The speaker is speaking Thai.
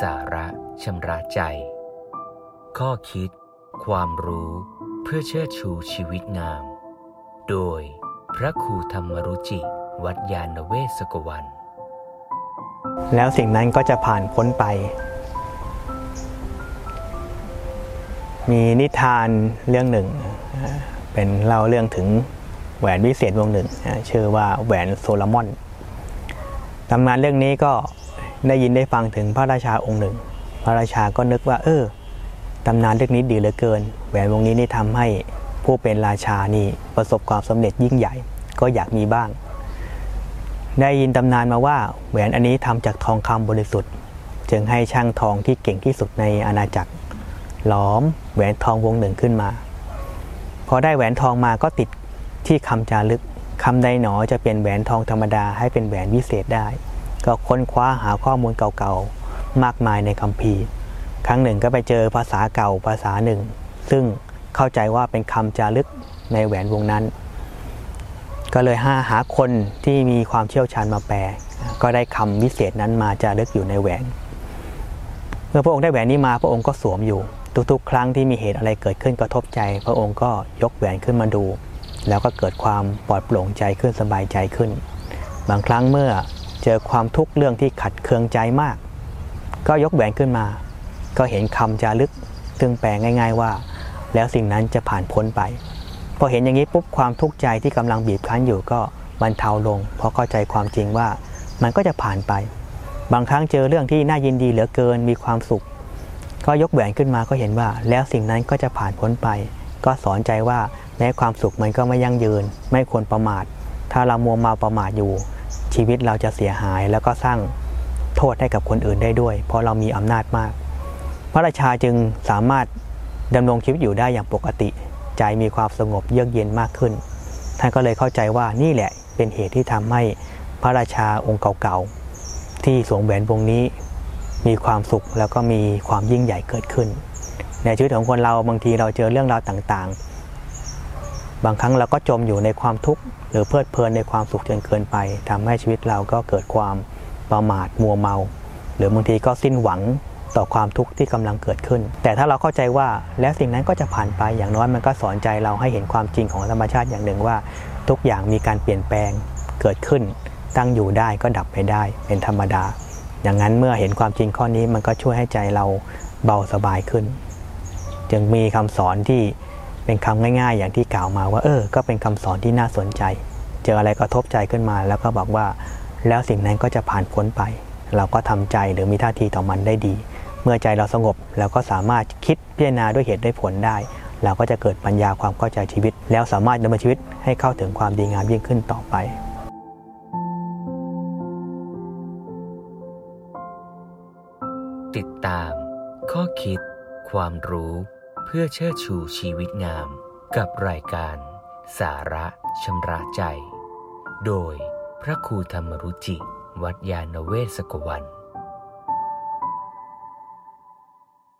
สาระชำระใจ ข้อคิด ความรู้เพื่อเชิดชูชีวิตงาม โดยพระครูธรรมรุจิ วัดยาณเวศกวัน แล้วสิ่งนั้นก็จะผ่านพ้นไป มีนิทานเรื่องหนึ่ง เป็นเล่าเรื่องถึงแหวนวิเศษวงหนึ่งชื่อว่าแหวนโซลามอนตำนานเรื่องนี้ก็ ได้ยินได้ฟังถึงพระราชาองค์หนึ่ง พระราชาก็นึกว่า เออตำนานเรื่องนี้ดีเหลือเกิน แหวนวงนี้นี่ทำให้ผู้เป็นราชานี่ประสบความสำเร็จยิ่งใหญ่ ก็อยากมีบ้าง ได้ยินตำนานมาว่า แหวนอันนี้ทำจากทองคำบริสุทธิ์ จึงให้ช่างทองที่เก่งที่สุดในอาณาจักร หลอมแหวนทองวงหนึ่งขึ้นมา พอได้แหวนทองมาก็ติดที่คำจารึกคำใดหนอจะเปลี่ยนแหวนทองธรรมดาให้เป็นแหวนวิเศษได้ ก็ค้นคว้าหาข้อมูลเก่าๆ มากมายในคัมภีร์ ครั้งหนึ่งก็ไปเจอภาษาเก่าภาษาหนึ่ง ซึ่งเข้าใจว่าเป็นคำจารึกในแหวนวงนั้น ก็เลยหาหาคนที่มีความเชี่ยวชาญมาแปล ก็ได้คำวิเศษนั้นมาจารึกอยู่ในแหวน เมื่อพระองค์ได้แหวนนี้มาพระองค์ก็สวมอยู่ ทุกๆ ครั้งที่มีเหตุอะไรเกิดขึ้นกระทบใจ พระองค์ก็ยกแหวนขึ้นมาดู แล้วก็เกิดความปลอดโปร่งใจขึ้นสบายใจขึ้น บางครั้งเมื่อ เจอความทุกข์เรื่องที่ขัดเคืองใจมาก ก็ยกแหวนขึ้นมา ก็เห็นคำจารึก ซึ่งแปลง่าย ๆว่า แล้วสิ่งนั้นจะผ่านพ้นไป พอเห็นอย่างนี้ปุ๊บความทุกข์ใจที่กำลังบีบคั้นอยู่ก็บรรเทาลง เพราะเข้าใจความจริงว่ามันก็จะผ่านไป บางครั้งเจอเรื่องที่น่ายินดีเหลือเกินมีความสุข ก็ยกแหวนขึ้นมาก็เห็นว่า แล้วสิ่งนั้นก็จะผ่านพ้นไป ก็สอนใจว่าแม้ความสุขมันก็ไม่ยั่งยืน ไม่ควรประมาท ถ้าเรามัวเมาประมาทอยู่ ชีวิตเราจะเสียหายแล้วก็สร้างโทษให้กับคนอื่นได้ด้วย เพราะเรามีอำนาจมาก พระราชาจึงสามารถดำรงชีวิตอยู่ได้อย่างปกติ ใจมีความสงบเยือกเย็นมากขึ้นท่านก็เลยเข้าใจว่านี่แหละเป็นเหตุที่ทำให้พระราชาองค์เก่าๆที่สวมแหวนวงนี้ มีความสุขแล้วก็มีความยิ่งใหญ่เกิดขึ้น ในชีวิตของคนเราบางทีเราเจอเรื่องราวต่างๆ บางครั้งเราก็จมอยู่ในความทุกข์หรือเพลิดเพลินในความสุขจนเกินไปทำให้ชีวิตเราก็เกิดความประมาทมัวเมา หรือบางทีก็สิ้นหวังต่อความทุกข์ที่กำลังเกิดขึ้น แต่ถ้าเราเข้าใจว่าแล้วสิ่งนั้นก็จะผ่านไปอย่างน้อยมันก็สอนใจเราให้เห็นความจริงของธรรมชาติอย่างหนึ่งว่า ทุกอย่างมีการเปลี่ยนแปลงเกิดขึ้น ตั้งอยู่ได้ก็ดับไปได้เป็นธรรมดา อย่างนั้นเมื่อเห็นความจริงข้อนี้มันก็ช่วยให้ใจเราเบาสบายขึ้น จึงมีคำสอนที่ เป็นคำง่ายๆ อย่างที่กล่าวมาว่า เออ ก็เป็นคำสอนที่น่าสนใจ เจออะไรกระทบใจขึ้นมา แล้วก็บอกว่า แล้วสิ่งนั้นก็จะผ่านพ้นไป เราก็ทำใจหรือมีท่าทีต่อมันได้ดี เมื่อใจเราสงบเราก็สามารถคิดพิจารณาด้วยเหตุด้วยผลได้ เราก็จะเกิดปัญญาความเข้าใจชีวิต แล้วสามารถดำเนินชีวิตให้เข้าถึงความดีงามยิ่งขึ้นต่อไปติดตาม ข้อคิด ความรู้ พื่อเชิดชูชีวิตงามกับรายการ สาระชำระใจ โดยพระครูธรรมรุจิ วัดยาณเวศกวัน